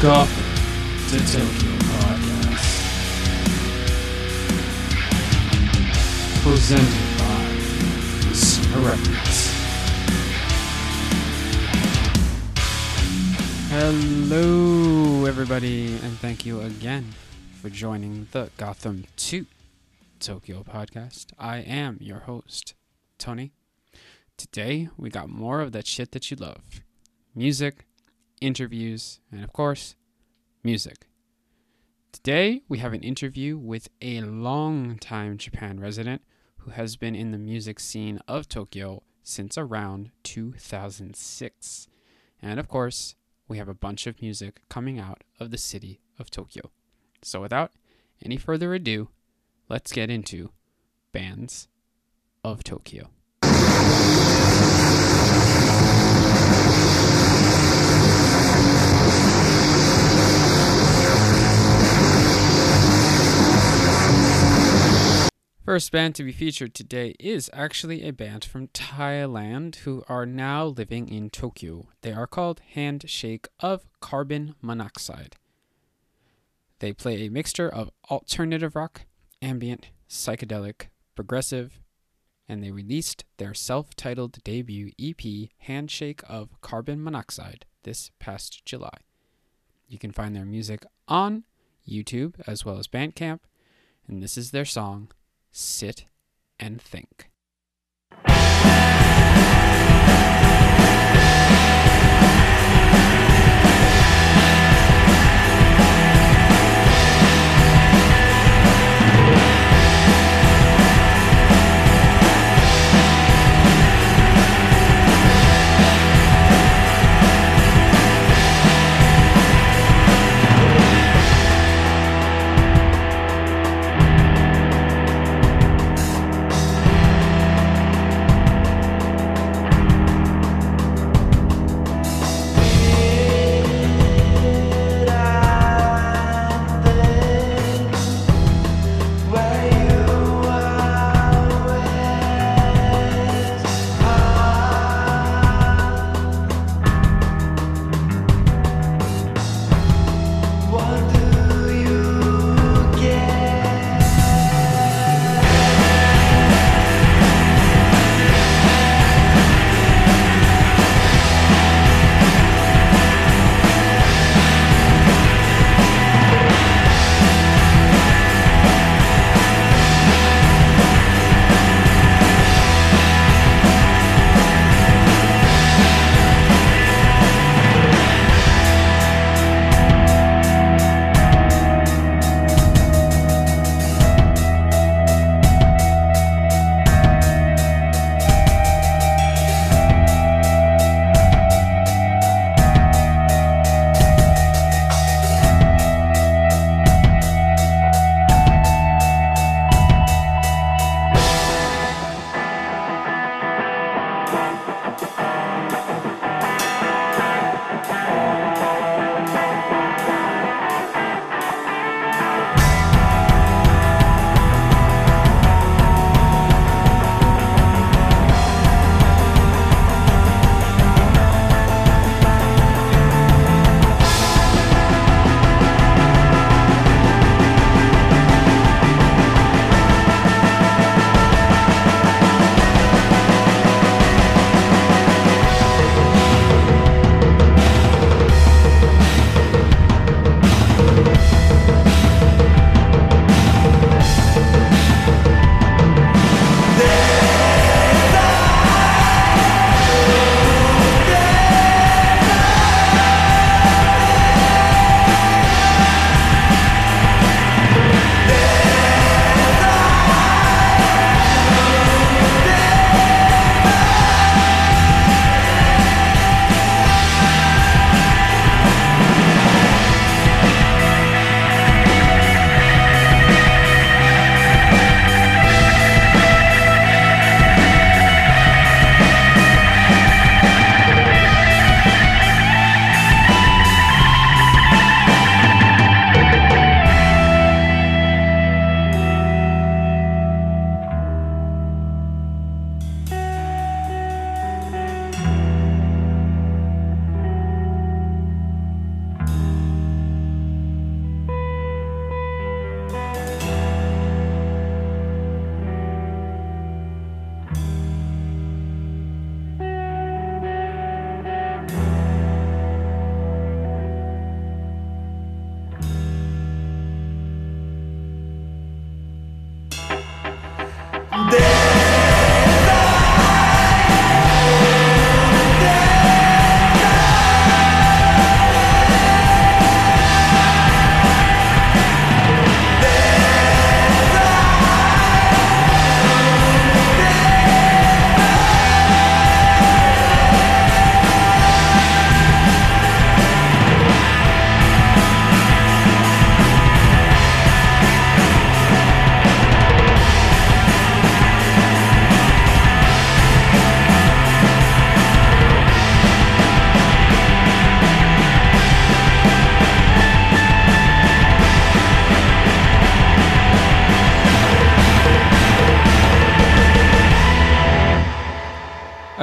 Gotham to Tokyo podcast. Presented by Messina Records. Hello, everybody, and thank you again for joining the Gotham 2 Tokyo podcast. I am your host, Tony. Today, we got more of that shit that you love music, interviews, and of course, music. Today, we have an interview with a long-time Japan resident who has been in the music scene of Tokyo since around 2006. And of course, we have a bunch of music coming out of the city of Tokyo. So, without any further ado, let's get into Bands of Tokyo. First band to be featured today is actually a band from Thailand who are now living in Tokyo. They are called Handshake of Carbon Monoxide. They play a mixture of alternative rock, ambient, psychedelic, progressive, and they released their self titled debut EP, Handshake of Carbon Monoxide, this past July. You can find their music on YouTube as well as Bandcamp, and this is their song, Sit and Think.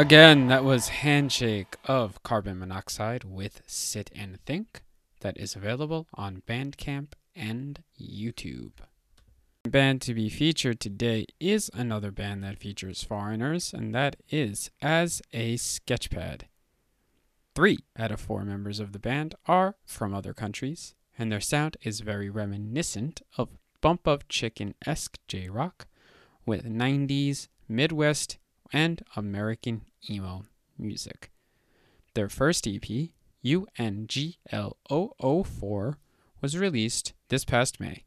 Again, that was Handshake of Carbon Monoxide with Sit and Think. That is available on Bandcamp and YouTube. The band to be featured today is another band that features foreigners, and that is As a Sketchpad. Three out of four members of the band are from other countries, and their sound is very reminiscent of bump of chicken esque J rock with 90s, Midwest, and American emo music. Their first EP, UNGL004, was released this past May.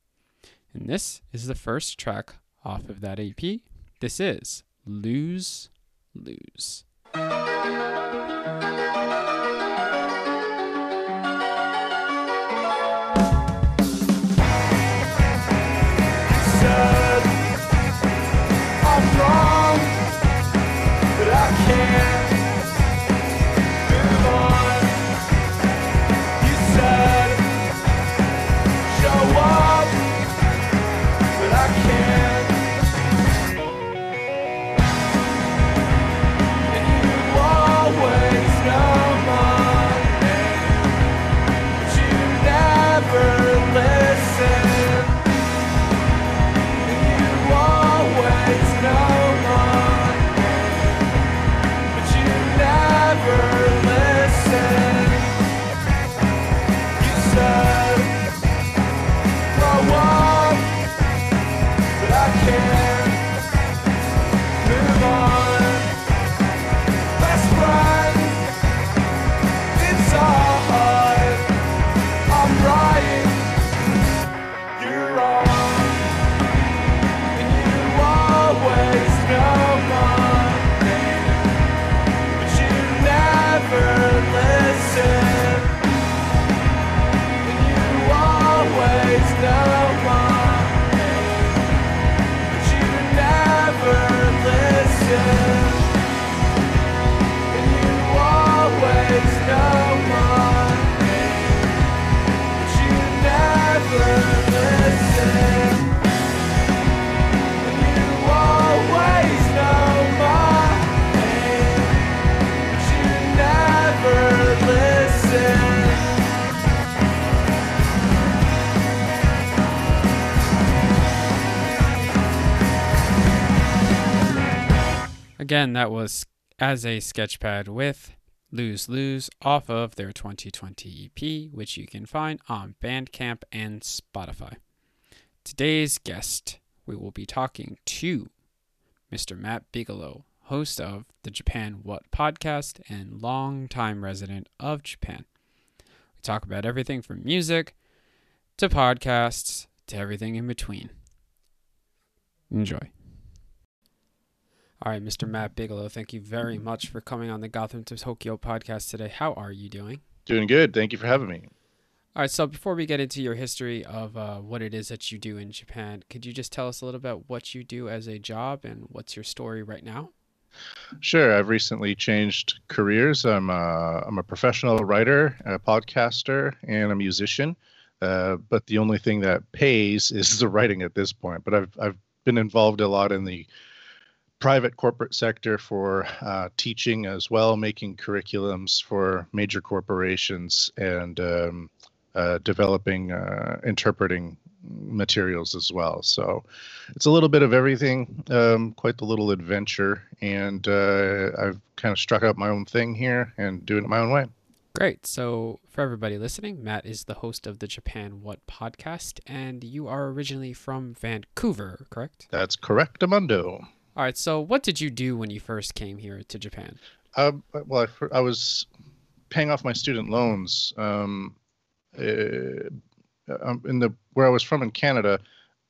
And this is the first track off of that EP. This is Lose Lose. Again, that was As a Sketchpad with Lose Lose off of their 2020 EP, which you can find on Bandcamp and Spotify. Today's guest, we will be talking to Mr. Matt Bigelow, host of the Japan WUT podcast and longtime resident of Japan. We talk about everything from music to podcasts to everything in between. Enjoy. All right, Mr. Matt Bigelow, thank you very much for coming on the Gotham to Tokyo podcast today. How are you doing? Doing good. Thank you for having me. All right, so before we get into your history of uh, what it is that you do in Japan, could you just tell us a little bit about what you do as a job and what's your story right now? Sure. I've recently changed careers. I'm a, I'm a professional writer, a podcaster, and a musician. Uh, but the only thing that pays is the writing at this point. But I've I've been involved a lot in the private corporate sector for uh, teaching as well, making curriculums for major corporations and um, uh, developing, uh, interpreting materials as well. So it's a little bit of everything, um, quite the little adventure. And uh, I've kind of struck out my own thing here and doing it my own way. Great. So, for everybody listening, Matt is the host of the Japan WUT podcast, and you are originally from Vancouver, correct? That's correct, Amundo. All right. So, what did you do when you first came here to Japan? Um, well, I, I was paying off my student loans. Um, uh, um, in the where I was from in Canada,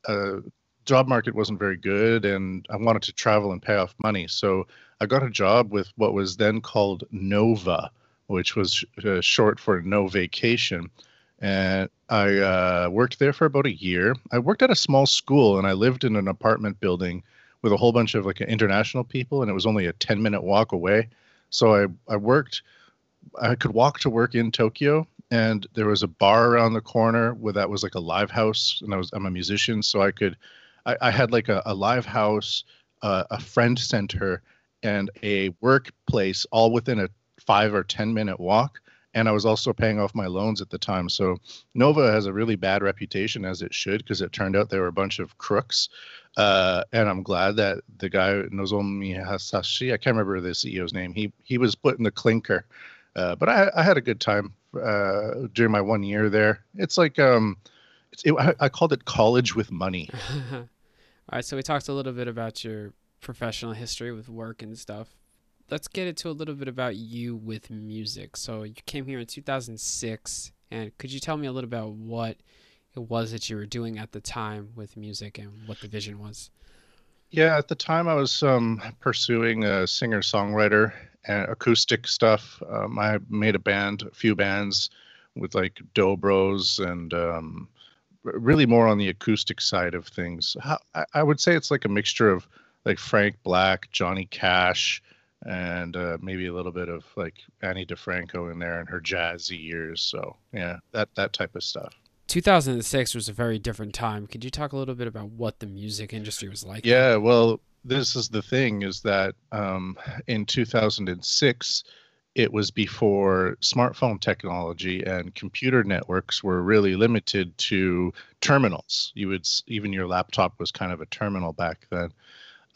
uh, job market wasn't very good, and I wanted to travel and pay off money. So I got a job with what was then called Nova, which was uh, short for No Vacation. And I uh, worked there for about a year. I worked at a small school, and I lived in an apartment building with a whole bunch of like international people, and it was only a 10 minute walk away. So I, I worked, I could walk to work in Tokyo, and there was a bar around the corner where that was like a live house, and I was I'm a musician, so I could, I, I had like a, a live house, uh, a friend center, and a workplace all within a five or 10 minute walk. And I was also paying off my loans at the time. So Nova has a really bad reputation, as it should, because it turned out they were a bunch of crooks. Uh, and I'm glad that the guy Nozomi Hasashi, I can't remember the CEO's name, he he was put in the clinker. Uh, but I, I had a good time uh, during my one year there. It's like um, it's, it, I, I called it college with money. All right, so we talked a little bit about your professional history with work and stuff. Let's get into a little bit about you with music. So you came here in 2006, and could you tell me a little about what it was that you were doing at the time with music and what the vision was? Yeah, at the time I was um, pursuing a singer songwriter and acoustic stuff. Um, I made a band, a few bands with like Dobros and um, really more on the acoustic side of things. How, I, I would say it's like a mixture of like Frank Black, Johnny Cash, and uh, maybe a little bit of like Ani DiFranco in there in her jazzy years. So yeah, that that type of stuff. 2006 was a very different time. Could you talk a little bit about what the music industry was like? Yeah, well, this is the thing is that um, in 2006 it was before smartphone technology and computer networks were really limited to terminals you would even your laptop was kind of a terminal back then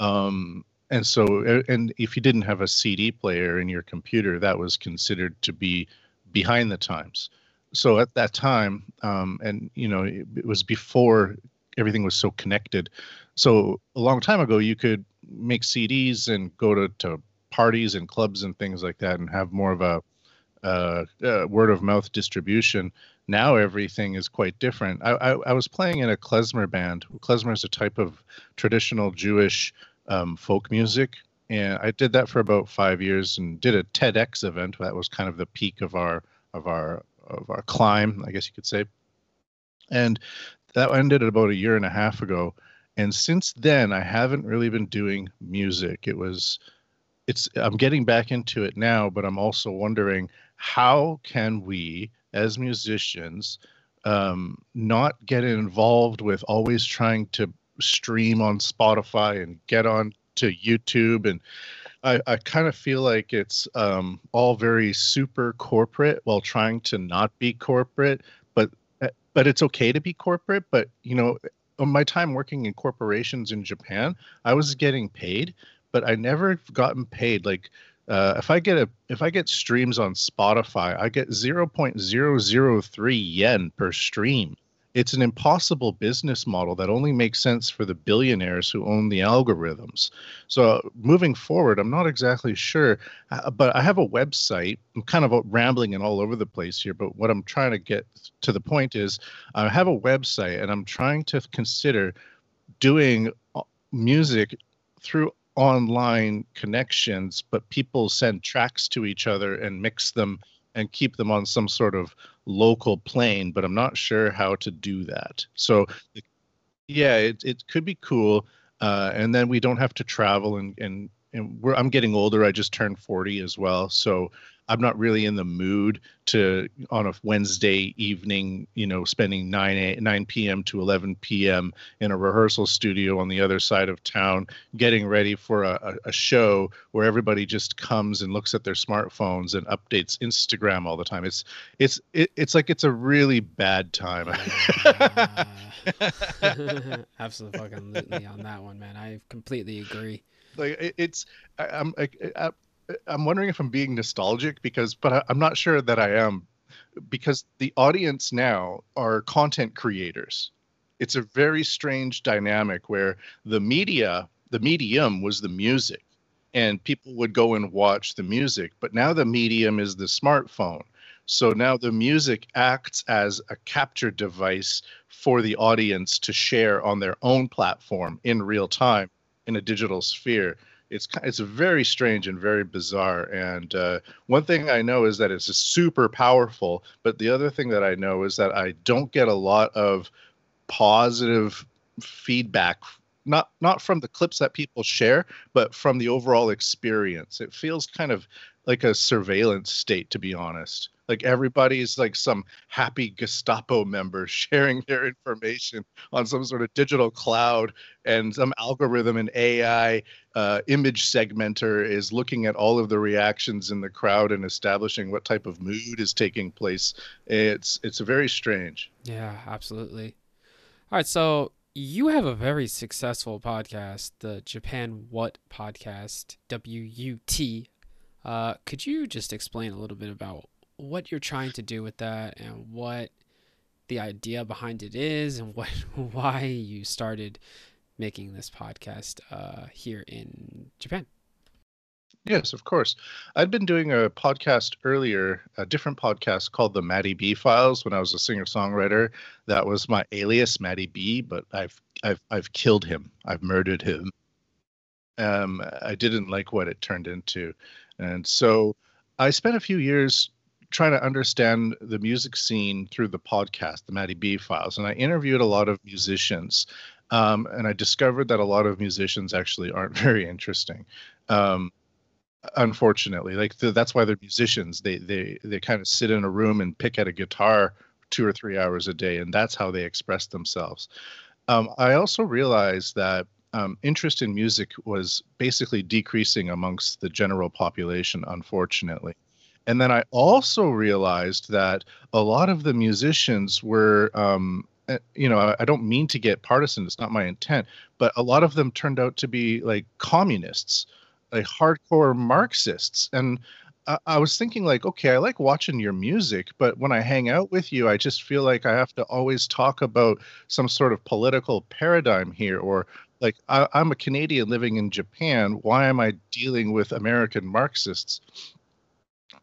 um, and so and if you didn't have a cd player in your computer that was considered to be behind the times so at that time um, and you know it, it was before everything was so connected so a long time ago, you could make CDs and go to, to parties and clubs and things like that and have more of a uh, uh, word of mouth distribution. Now everything is quite different. I, I, I, was playing in a klezmer band. Klezmer is a type of traditional Jewish um, folk music, and I did that for about five years and did a TEDx event. That was kind of the peak of our of our of our climb, I guess you could say. And that ended about a year and a half ago and since then i haven't really been doing music it was it's i'm getting back into it now but i'm also wondering how can we as musicians um, not get involved with always trying to stream on spotify and get on to youtube. And i, I kind of feel like it's um, all very super corporate while trying to not be corporate but eh, but it's okay to be corporate. But you know my time working in corporations in Japan, I was getting paid, but I never gotten paid. Like uh, if I get a if I get streams on Spotify, I get zero point zero zero three yen per stream it's an impossible business model that only makes sense for the billionaires who own the algorithms. So moving forward, I'm not exactly sure, uh, but I have a website. I'm kind of rambling and all over the place here, but what I'm trying to get to the point is I have a website and I'm trying to consider doing uh, music through online connections, but people send tracks to each other and mix them and keep them on some sort of local plane, but I'm not sure how to do that. So, yeah, it it could be cool, uh, and then we don't have to travel and and and we're I'm getting older. I just turned 40 as well, so I'm not really in the mood to on a Wednesday evening, you know, spending 9 a, 9 p.m. to 11 p.m. in a rehearsal studio on the other side of town, getting ready for a, a show where everybody just comes and looks at their smartphones and updates Instagram all the time. It's it's it, it's like it's a really bad time. Absolutely fucking on that one, man. I completely agree. Like it's I, I'm I, I, I'm wondering if I'm being nostalgic because, but I, I'm not sure that I am, because the audience now are content creators. It's a very strange dynamic where the media, the medium was the music, and people would go and watch the music. But now the medium is the smartphone. So now the music acts as a capture device for the audience to share on their own platform in real time in a digital sphere it's it's very strange and very bizarre. And uh, one thing I know is that it's super powerful. But the other thing that I know is that I don't get a lot of positive feedback not not from the clips that people share, but from the overall experience. It feels kind of like a surveillance state, to be honest. Like everybody's like some happy Gestapo member sharing their information on some sort of digital cloud, and some algorithm and AI uh, image segmenter is looking at all of the reactions in the crowd and establishing what type of mood is taking place. It's it's very strange. Yeah, absolutely. All right, so you have a very successful podcast, the Japan WUT podcast, W U T. Uh, could you just explain a little bit about what you're trying to do with that and what the idea behind it is and what why you started making this podcast uh, here in Japan? Yes, of course. I'd been doing a podcast earlier, a different podcast called the Maddie B Files when I was a singer-songwriter. That was my alias, Maddie B, but I've I've I've killed him. I've murdered him. Um, I didn't like what it turned into, and so I spent a few years trying to understand the music scene through the podcast, the Maddie B Files, and I interviewed a lot of musicians. Um, and I discovered that a lot of musicians actually aren't very interesting. Um, unfortunately like th- that's why they're musicians they they they kind of sit in a room and pick at a guitar two or three hours a day and that's how they express themselves um, i also realized that um, interest in music was basically decreasing amongst the general population unfortunately and then i also realized that a lot of the musicians were um, eh, you know I, don't mean to get partisan it's not my intent but a lot of them turned out to be like communists like hardcore Marxists. And I, I was thinking, like, okay, I like watching your music, but when I hang out with you, I just feel like I have to always talk about some sort of political paradigm here, or like I, I'm a Canadian living in Japan. Why am I dealing with American Marxists?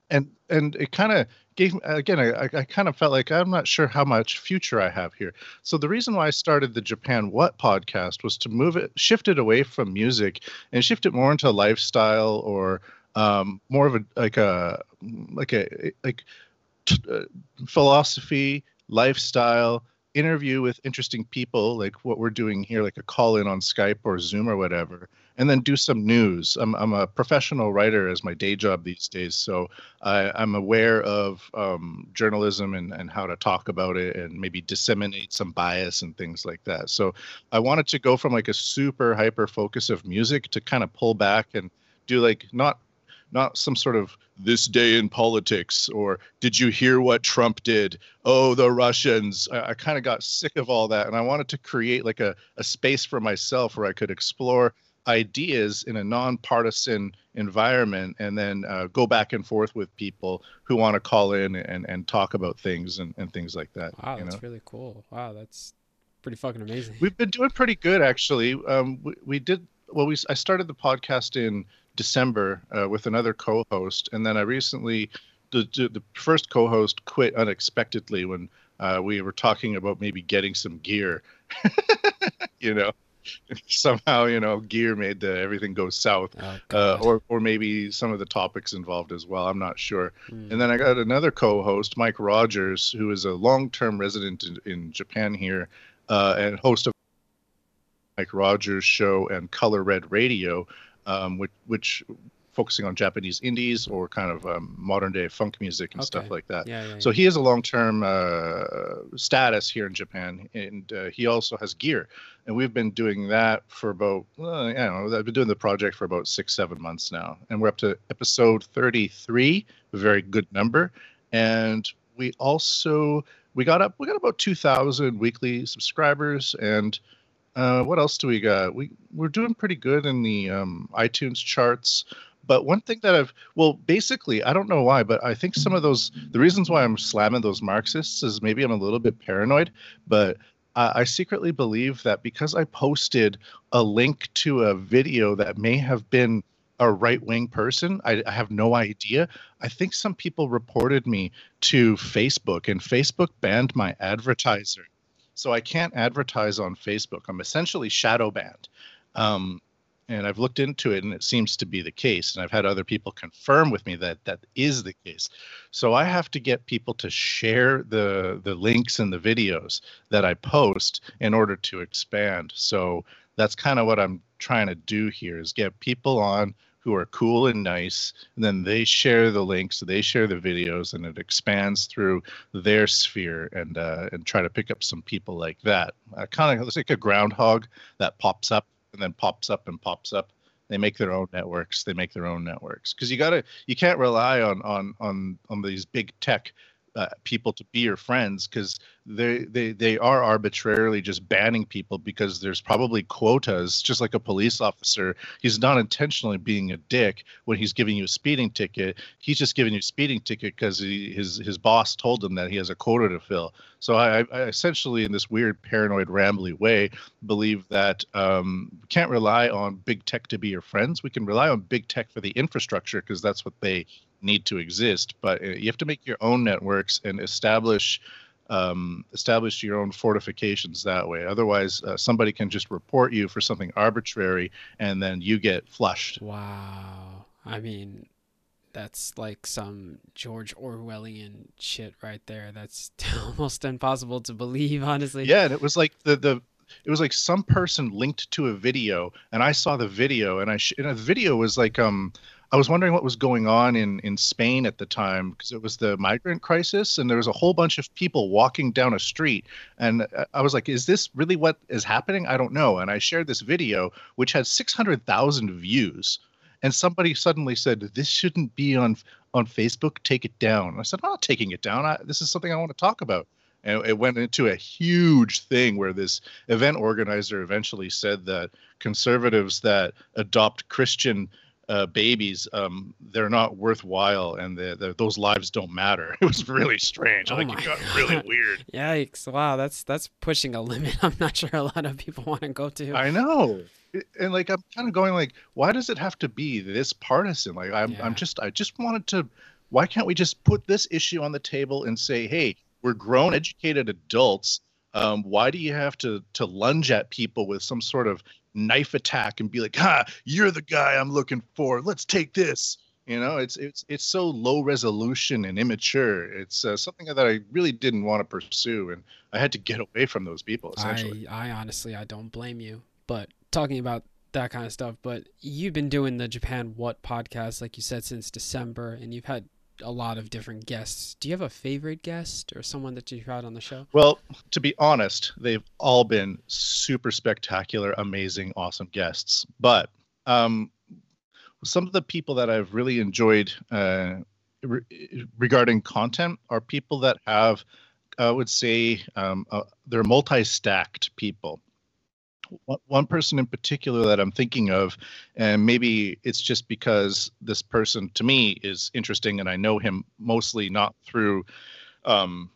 And and it kind of gave me again I, I kind of felt like i'm not sure how much future i have here. So the reason why i started the japan WUT podcast was to move it shift it away from music and shift it more into lifestyle or um, more of a like a like a like t- uh, philosophy lifestyle interview with interesting people like what we're doing here like a call in on skype or zoom or whatever and then do some news. I'm, I'm a professional writer as my day job these days, so I, I'm aware of um, journalism and, and how to talk about it and maybe disseminate some bias and things like that. So I wanted to go from like a super hyper focus of music to kind of pull back and do like not not some sort of this day in politics or did you hear what Trump did? Oh, the Russians. I, I kind of got sick of all that and I wanted to create like a, a space for myself where I could explore ideas in a nonpartisan environment and then uh, go back and forth with people who want to call in and, and talk about things and, and things like that. Wow, that's know? really cool. Wow, that's pretty fucking amazing. We've been doing pretty good actually. Um, we, we did well. We I started the podcast in December uh, with another co-host, and then I recently the the, the first co-host quit unexpectedly when uh, we were talking about maybe getting some gear. you know, somehow you know gear made the everything go south Oh, uh, or or maybe some of the topics involved as well i'm not sure Hmm. and then i got another co-host mike rogers who is a long-term resident in, in japan here uh, and host of mike rogers show and color red radio um, which which focusing on japanese indies or kind of um, modern day funk music and stuff like that yeah, yeah, so yeah. he has a long-term uh, status here in Japan, and uh, he also has gear. And we've been doing that for about, well, I don't know, I've been doing the project for about six, seven months now, and we're up to episode 33, a very good number. And we also we got up, we got about 2,000 weekly subscribers, and uh, what else do we got? We we're doing pretty good in the um, iTunes charts. But one thing that I've well, basically, I don't know why, but I think some of those the reasons why I'm slamming those Marxists is maybe I'm a little bit paranoid, but I, I secretly believe that because I posted a link to a video that may have been a right wing person, I, I have no idea. I think some people reported me to Facebook, and Facebook banned my advertiser. So I can't advertise on Facebook. I'm essentially shadow banned. Um, and I've looked into it and it seems to be the case. And I've had other people confirm with me that that is the case. So I have to get people to share the the links and the videos that I post in order to expand. So that's kind of what I'm trying to do here is get people on who are cool and nice and then they share the links they share the videos and it expands through their sphere and uh, and try to pick up some people like that uh, kind of looks like a groundhog that pops up and then pops up and pops up. They make their own networks. They make their own networks. Because you gotta you can't rely on on on on these big tech uh, people to be your friends because they, they they are arbitrarily just banning people because there's probably quotas just like a police officer. He's not intentionally being a dick when he's giving you a speeding ticket. He's just giving you a speeding ticket because his his boss told him that he has a quota to fill. So I, I essentially in this weird paranoid rambly way believe that um, we can't rely on big tech to be your friends. We can rely on big tech for the infrastructure because that's what they need to exist. But uh, you have to make your own networks and establish um, establish your own fortifications that way otherwise uh, somebody can just report you for something arbitrary and then you get flushed Wow. I mean, that's like some George Orwellian shit right there. That's almost impossible to believe, honestly. yeah and it was like the the it was like some person linked to a video and i saw the video and i sh- and the video was like um i was wondering what was going on in in spain at the time because it was the migrant crisis and there was a whole bunch of people walking down a street and i was like is this really what is happening? I don't know and i shared this video which had 600000 views and somebody suddenly said this shouldn't be on on facebook take it down. I said i'm not taking it down I, this is something i want to talk about. And it went into a huge thing where this event organizer eventually said that conservatives that adopt Christian uh, babies, um, they're not worthwhile, and the, the, those lives don't matter. It was really strange. Oh like my it got really weird. Yikes! Wow, that's that's pushing a limit. I'm not sure a lot of people want to go to. I know. And like I'm kind of going like, why does it have to be this partisan? Like I'm Yeah. I'm just I just wanted to why can't we just put this issue on the table and say, hey, we're grown, educated adults. Um, why do you have to to lunge at people with some sort of knife attack and be like, ha, you're the guy I'm looking for. Let's take this. You know, it's it's it's so low resolution and immature. It's uh, something that I really didn't want to pursue, and I had to get away from those people. Essentially, I, I honestly, I don't blame you. But talking about that kind of stuff, but you've been doing the Japan WUT podcast, like you said, since December, and you've had a lot of different guests. Do you have a favorite guest or someone that you've had on the show? Well, to be honest, they've all been super spectacular, amazing, awesome guests. But um, some of the people that I've really enjoyed uh, re- regarding content are people that have, I would say, um, uh, they're multi-stacked people. One- person in particular that I'm thinking of, and maybe it's just because this person to me is interesting, and I know him mostly not through um,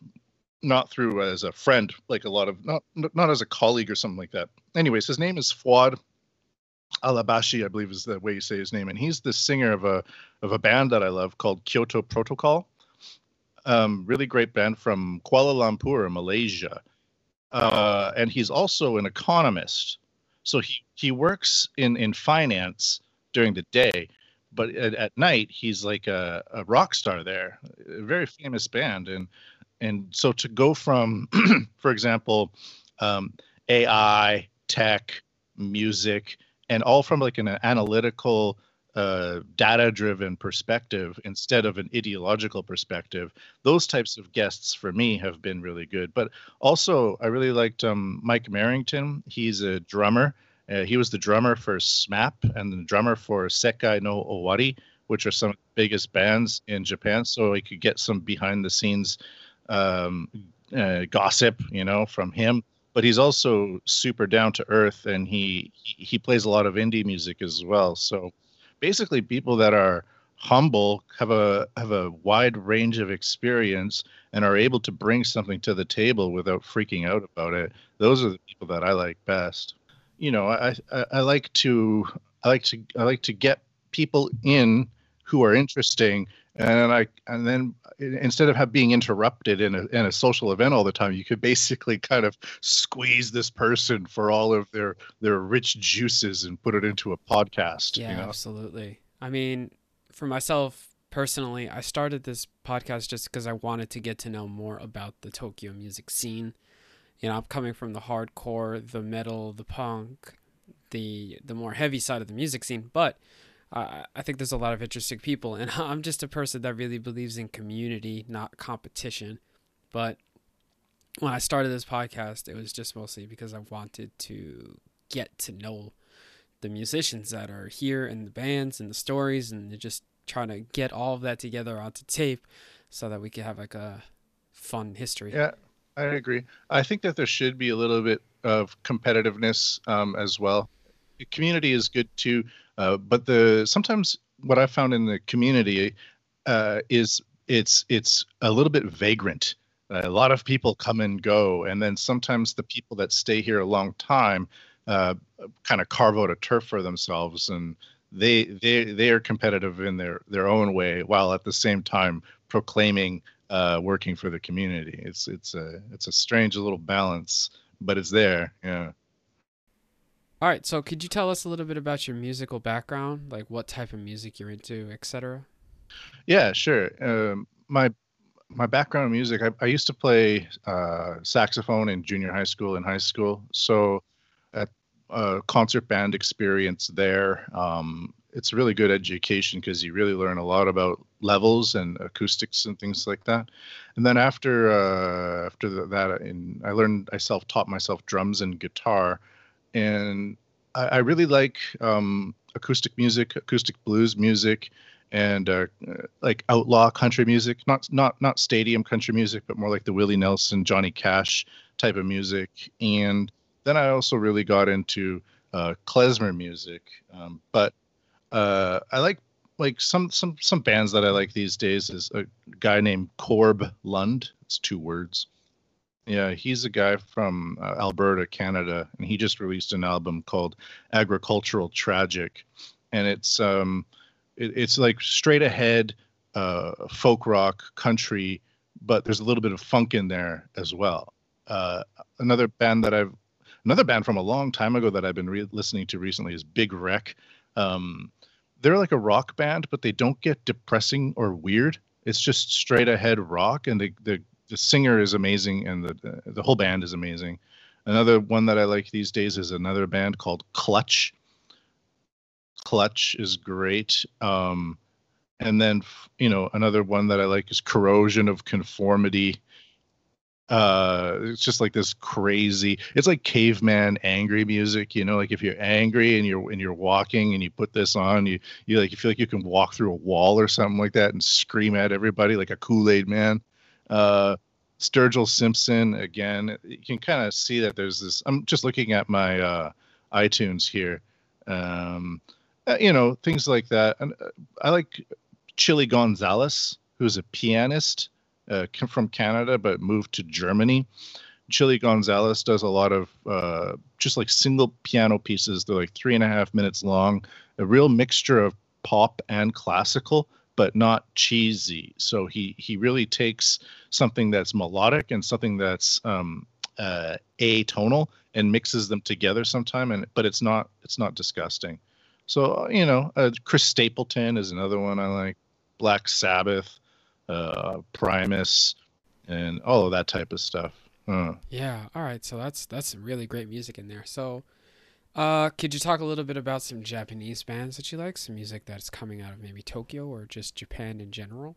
not through as a friend, like a lot of not not as a colleague or something like that. Anyways, his name is Fuad Alhabshi, I believe is the way you say his name, and he's the singer of a of a band that I love called Kyoto Protocol. Um, really great band from Kuala Lumpur, Malaysia, uh, and he's also an economist. So he he works in in finance during the day, but at, at night he's like a, a rock star there, a very famous band, and and so to go from, for example, um, AI, tech, music, and all from like an analytical, uh, data-driven perspective instead of an ideological perspective, those types of guests for me have been really good. But also, I really liked um, Mike Merrington. He's a drummer. Uh, he was the drummer for SMAP and the drummer for Sekai no Owari, which are some of the biggest bands in Japan. So I could get some behind-the-scenes um, uh, gossip, you know, from him. But he's also super down to earth, and he he plays a lot of indie music as well. So basically, people that are humble have a have a wide range of experience and are able to bring something to the table without freaking out about it. Those are the people that I like best. You know, I I, I like to I like to I like to get people in who are interesting and I and then instead of have being interrupted in a in a social event all the time, you could basically kind of squeeze this person for all of their their rich juices and put it into a podcast. Yeah, you know? absolutely. I mean, for myself personally, I started this podcast just because I wanted to get to know more about the Tokyo music scene. You know, I'm coming from the hardcore, the metal, the punk, the the more heavy side of the music scene, but uh, I think there's a lot of interesting people, and I'm just a person that really believes in community, not competition. But when I started this podcast, it was just mostly because I wanted to get to know the musicians that are here and the bands and the stories and just trying to get all of that together onto tape so that we could have like a fun history. Yeah, I agree. I think that there should be a little bit of competitiveness um, as well. The community is good too, uh, but the sometimes what I found in the community uh, is it's it's a little bit vagrant. a lot of people come and go, and then sometimes the people that stay here a long time uh, kind of carve out a turf for themselves, and they they they are competitive in their their own way, while at the same time proclaiming uh, working for the community. It's it's a it's a strange little balance, but it's there. Yeah. All right, so could you tell us a little bit about your musical background, like what type of music you're into, etc.? Yeah, sure. Um, my my background in music, I, I used to play uh, saxophone in junior high school and high school. So, at a concert band experience there, um, it's a really good education because you really learn a lot about levels and acoustics and things like that. And then after uh, after that, in, I learned I self taught myself drums and guitar, and I, I really like um, acoustic music, acoustic blues music, and uh, like outlaw country music. Not not not stadium country music, but more like the Willie Nelson, Johnny Cash type of music. And then I also really got into uh, klezmer music, um, but uh, I like like some some some bands that I like these days is a guy named Corb Lund. It's two words. Yeah, he's a guy from uh, Alberta, Canada, and he just released an album called Agricultural Tragic, and it's um, it, it's like straight ahead uh, folk rock country, but there's a little bit of funk in there as well. Uh, another band that I've another band from a long time ago that I've been re- listening to recently is Big Wreck. Um, they're like a rock band, but they don't get depressing or weird. It's just straight ahead rock, and the the, the singer is amazing, and the the whole band is amazing. Another one that I like these days is another band called Clutch. Clutch is great. Um, and then you know another one that I like is Corrosion of Conformity uh it's just like this crazy it's like caveman angry music you know like if you're angry and you're and you're walking and you put this on you you like you feel like you can walk through a wall or something like that and scream at everybody like a kool-aid man uh sturgill simpson again you can kind of see that there's this i'm just looking at my uh itunes here um uh, you know things like that and uh, i like Chilly Gonzales who's a pianist uh, from Canada but moved to Germany. Chilly Gonzales does a lot of uh, just like single piano pieces. They're like three and a half minutes long, a real mixture of pop and classical, but not cheesy. So he he really takes something that's melodic and something that's um, uh, atonal and mixes them together sometime. And but it's not it's not disgusting. So you know, uh, Chris Stapleton is another one I like. Black Sabbath uh, Primus, and all of that type of stuff. Uh. Yeah. All right. So that's that's really great music in there. So, uh, could you talk a little bit about some Japanese bands that you like? Some music that's coming out of maybe Tokyo or just Japan in general?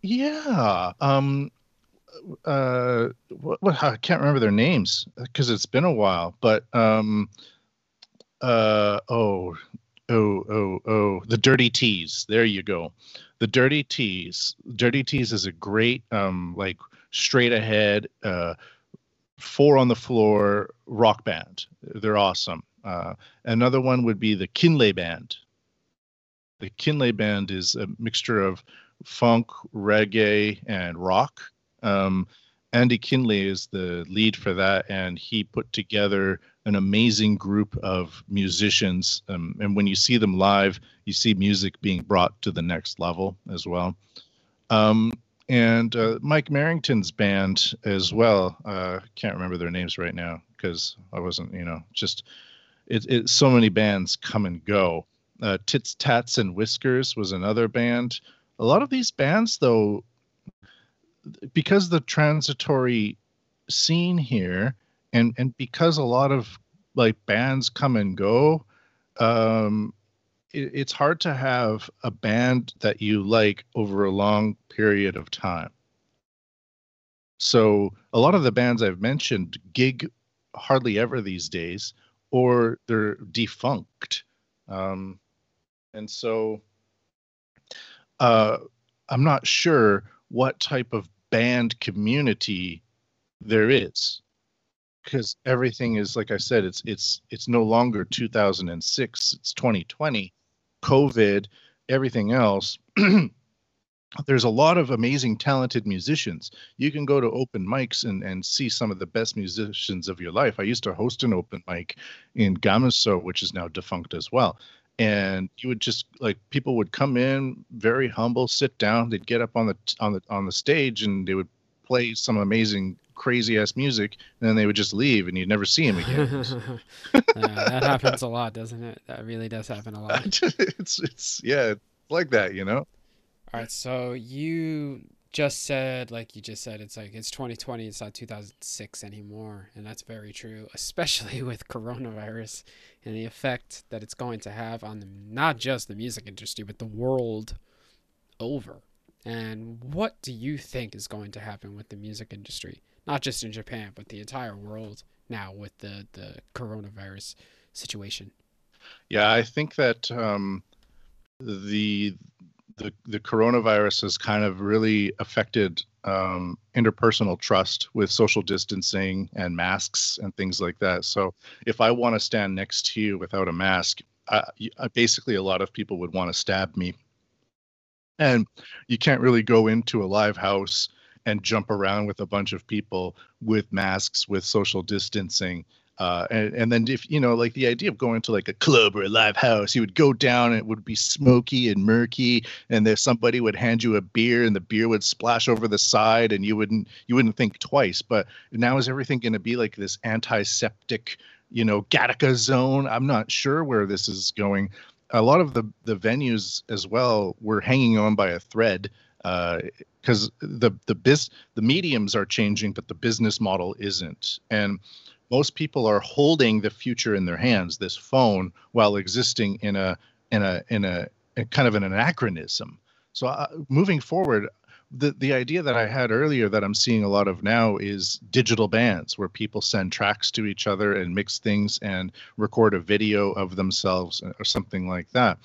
Yeah. Um. Uh. What, what I can't remember their names because it's been a while. But um. Uh. Oh. Oh. Oh. Oh. The Dirty Tees. There you go the Dirty Tees. Dirty Tees is a great, um, like straight ahead, uh, four on the floor rock band. They're awesome. Uh, another one would be the Kinley Band. The Kinley Band is a mixture of funk, reggae, and rock. Um, Andy Kinley is the lead for that, and he put together an amazing group of musicians. Um, and when you see them live, you see music being brought to the next level as well. Um, and uh, Mike Marrington's band as well. Uh, can't remember their names right now because I wasn't, you know, just it, it. So many bands come and go. Uh, Tits, Tats, and Whiskers was another band. A lot of these bands, though, because the transitory scene here and and because a lot of like bands come and go, um, it, it's hard to have a band that you like over a long period of time. So a lot of the bands I've mentioned gig hardly ever these days, or they're defunct. Um, and so uh, I'm not sure what type of band community there is because everything is like I said, it's it's it's no longer 2006, it's 2020, COVID, everything else. There's a lot of amazing, talented musicians. You can go to open mics and, and see some of the best musicians of your life. I used to host an open mic in Gamiso, which is now defunct as well. And you would just like people would come in very humble, sit down. They'd get up on the on the on the stage and they would play some amazing crazy ass music and then they would just leave and you'd never see him again yeah, that happens a lot, doesn't it? That really does happen a lot. it's it's yeah it's like that you know All right, so you just said, like you just said, it's like it's 2020, it's not 2006 anymore, and that's very true, especially with coronavirus and the effect that it's going to have on the, not just the music industry, but the world over. And what do you think is going to happen with the music industry, not just in Japan, but the entire world now with the the coronavirus situation? Yeah, I think that um, the the the coronavirus has kind of really affected um, interpersonal trust with social distancing and masks and things like that. So if I want to stand next to you without a mask, I, I, basically a lot of people would want to stab me. And you can't really go into a live house and jump around with a bunch of people with masks with social distancing uh, and, and then if you know like the idea of going to like a club or a live house you would go down and it would be smoky and murky and there somebody would hand you a beer and the beer would splash over the side and you wouldn't you wouldn't think twice. But now is everything going to be like this antiseptic you know gattaca zone? I'm not sure where this is going a lot of the the venues as well were hanging on by a thread because uh, the the biz the mediums are changing but the business model isn't. And most people are holding the future in their hands this phone while existing in a in a in a, a kind of an anachronism. So uh, moving forward the the idea that i had earlier that i'm seeing a lot of now is digital bands where people send tracks to each other and mix things and record a video of themselves or something like that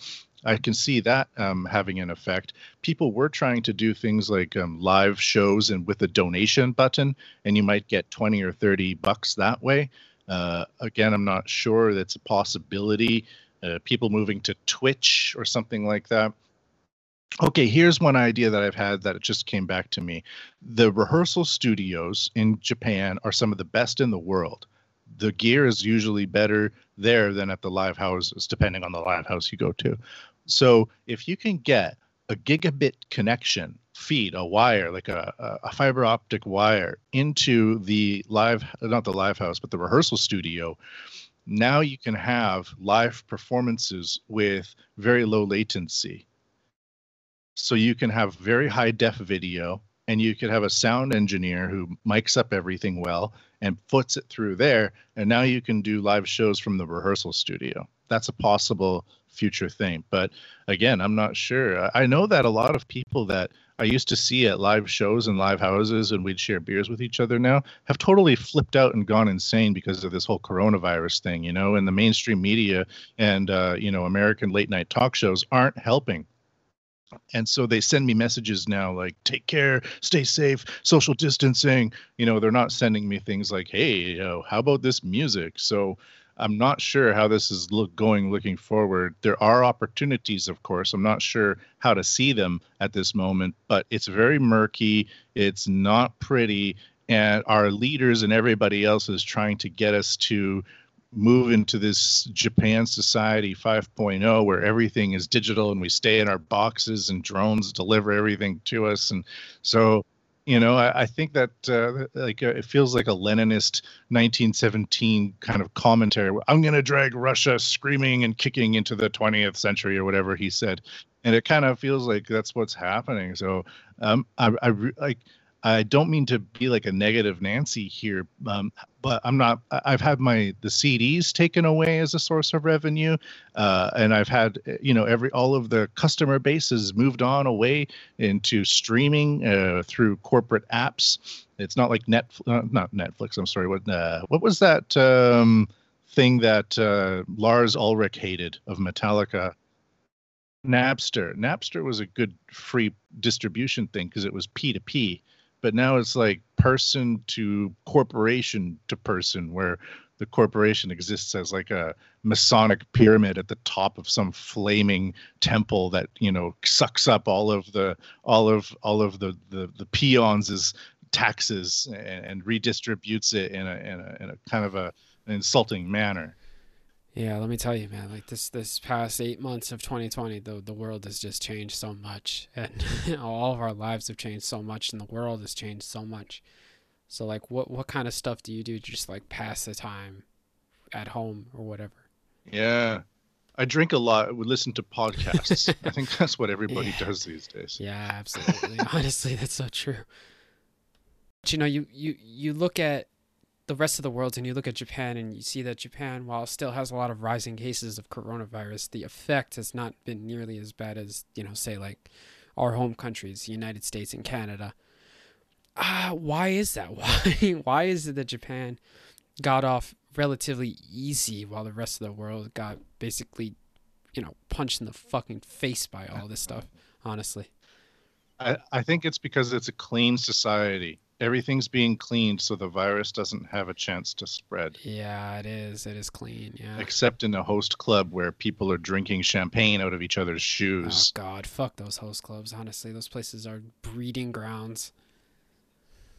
I can see that um, having an effect. People were trying to do things like um, live shows and with a donation button, and you might get 20 or 30 bucks that way. Uh, again, I'm not sure that's a possibility. Uh, people moving to Twitch or something like that. Okay, here's one idea that I've had that it just came back to me. The rehearsal studios in Japan are some of the best in the world. The gear is usually better there than at the live houses, depending on the live house you go to. So if you can get a gigabit connection feed a wire like a, a fiber optic wire into the live not the live house but the rehearsal studio now you can have live performances with very low latency so you can have very high def video and you could have a sound engineer who mics up everything well and puts it through there and now you can do live shows from the rehearsal studio that's a possible future thing. But again, I'm not sure. I know that a lot of people that I used to see at live shows and live houses and we'd share beers with each other now have totally flipped out and gone insane because of this whole coronavirus thing, you know, and the mainstream media and, uh, you know, American late night talk shows aren't helping. And so they send me messages now like, take care, stay safe, social distancing. You know, they're not sending me things like, hey, you know, how about this music? So, I'm not sure how this is look going looking forward. There are opportunities, of course. I'm not sure how to see them at this moment, but it's very murky. It's not pretty, and our leaders and everybody else is trying to get us to move into this Japan society 5.0 where everything is digital and we stay in our boxes and drones deliver everything to us. And so you know i, I think that uh, like uh, it feels like a leninist 1917 kind of commentary. I'm going to drag russia screaming and kicking into the 20th century or whatever he said. And it kind of feels like that's what's happening. So um, I, I like I don't mean to be like a negative Nancy here, um, but I'm not. I've had my the CDs taken away as a source of revenue, uh, and I've had you know every all of the customer bases moved on away into streaming uh, through corporate apps. It's not like net, uh, not Netflix. I'm sorry. What uh, what was that um, thing that uh, Lars Ulrich hated of Metallica? Napster. Napster was a good free distribution thing because it was P2P, but now it's like person to corporation to person, where the corporation exists as like a Masonic pyramid at the top of some flaming temple that you know sucks up all of the all of all of the the, the peons taxes and, and redistributes it in a, in a in a kind of a an insulting manner. Yeah, let me tell you, man. Like this, this past eight months of 2020, the the world has just changed so much, and all of our lives have changed so much, and the world has changed so much. So, like, what what kind of stuff do you do to just like pass the time at home or whatever? Yeah. I drink a lot. We listen to podcasts. I think that's what everybody Yeah. does these days. Yeah, absolutely. Honestly, that's so true. But you know, you, you you look at the rest of the world and you look at Japan and you see that Japan, while still has a lot of rising cases of coronavirus, the effect has not been nearly as bad as, you know, say like our home countries, the United States and Canada. Ah, why is that? Why why is it that Japan got off relatively easy while the rest of the world got basically, you know, punched in the fucking face by all this stuff, honestly. I, I think it's because it's a clean society. Everything's being cleaned so the virus doesn't have a chance to spread. Yeah, it is. It is clean. Yeah. Except in a host club where people are drinking champagne out of each other's shoes. Oh. God, fuck those host clubs. Honestly, those places are breeding grounds.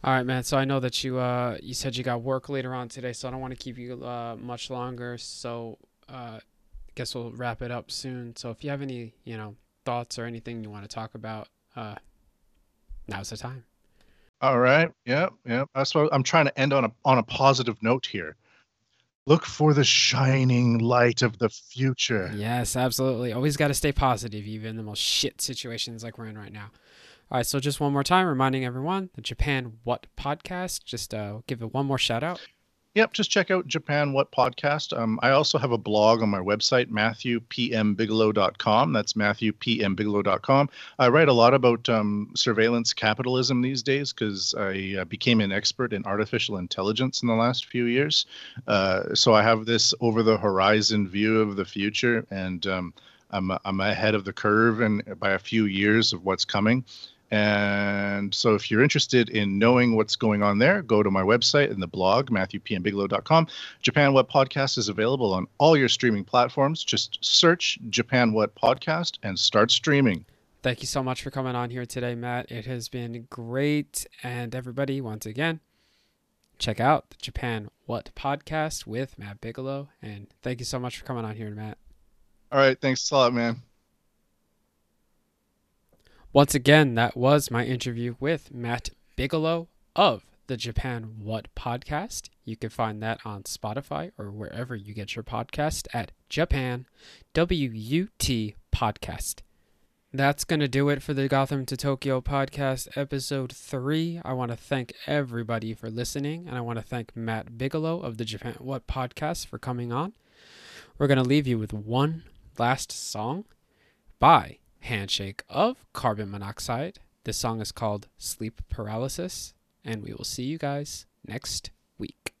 All right, man. So I know that you uh you said you got work later on today, so I don't want to keep you uh much longer. So uh, guess we'll wrap it up soon. So if you have any you know thoughts or anything you want to talk about, uh, now's the time. All right. Yep. Yep. That's what I'm trying to end on a on a positive note here. Look for the shining light of the future. Yes, absolutely. Always got to stay positive, even in the most shit situations like we're in right now. All right, so just one more time, reminding everyone the Japan WUT podcast. Just uh, give it one more shout out. Yep, just check out Japan WUT Podcast. Um, I also have a blog on my website, MatthewPMBigelow.com. That's MatthewPMBigelow.com. I write a lot about um, surveillance capitalism these days because I uh, became an expert in artificial intelligence in the last few years. Uh, so I have this over the horizon view of the future, and um, I'm, I'm ahead of the curve and by a few years of what's coming. And so, if you're interested in knowing what's going on there, go to my website and the blog, MatthewPMBigelow.com. Japan WUT Podcast is available on all your streaming platforms. Just search Japan WUT Podcast and start streaming. Thank you so much for coming on here today, Matt. It has been great. And everybody, once again, check out the Japan WUT podcast with Matt Bigelow. And thank you so much for coming on here, Matt. All right. Thanks a lot, man. Once again, that was my interview with Matt Bigelow of the Japan WUT podcast. You can find that on Spotify or wherever you get your podcast at Japan WUT podcast. That's going to do it for the Gotham to Tokyo podcast, episode three. I want to thank everybody for listening, and I want to thank Matt Bigelow of the Japan WUT podcast for coming on. We're going to leave you with one last song by Handshake of Carbon Monoxide. This song is called Sleep Paralysis, and we will see you guys next week.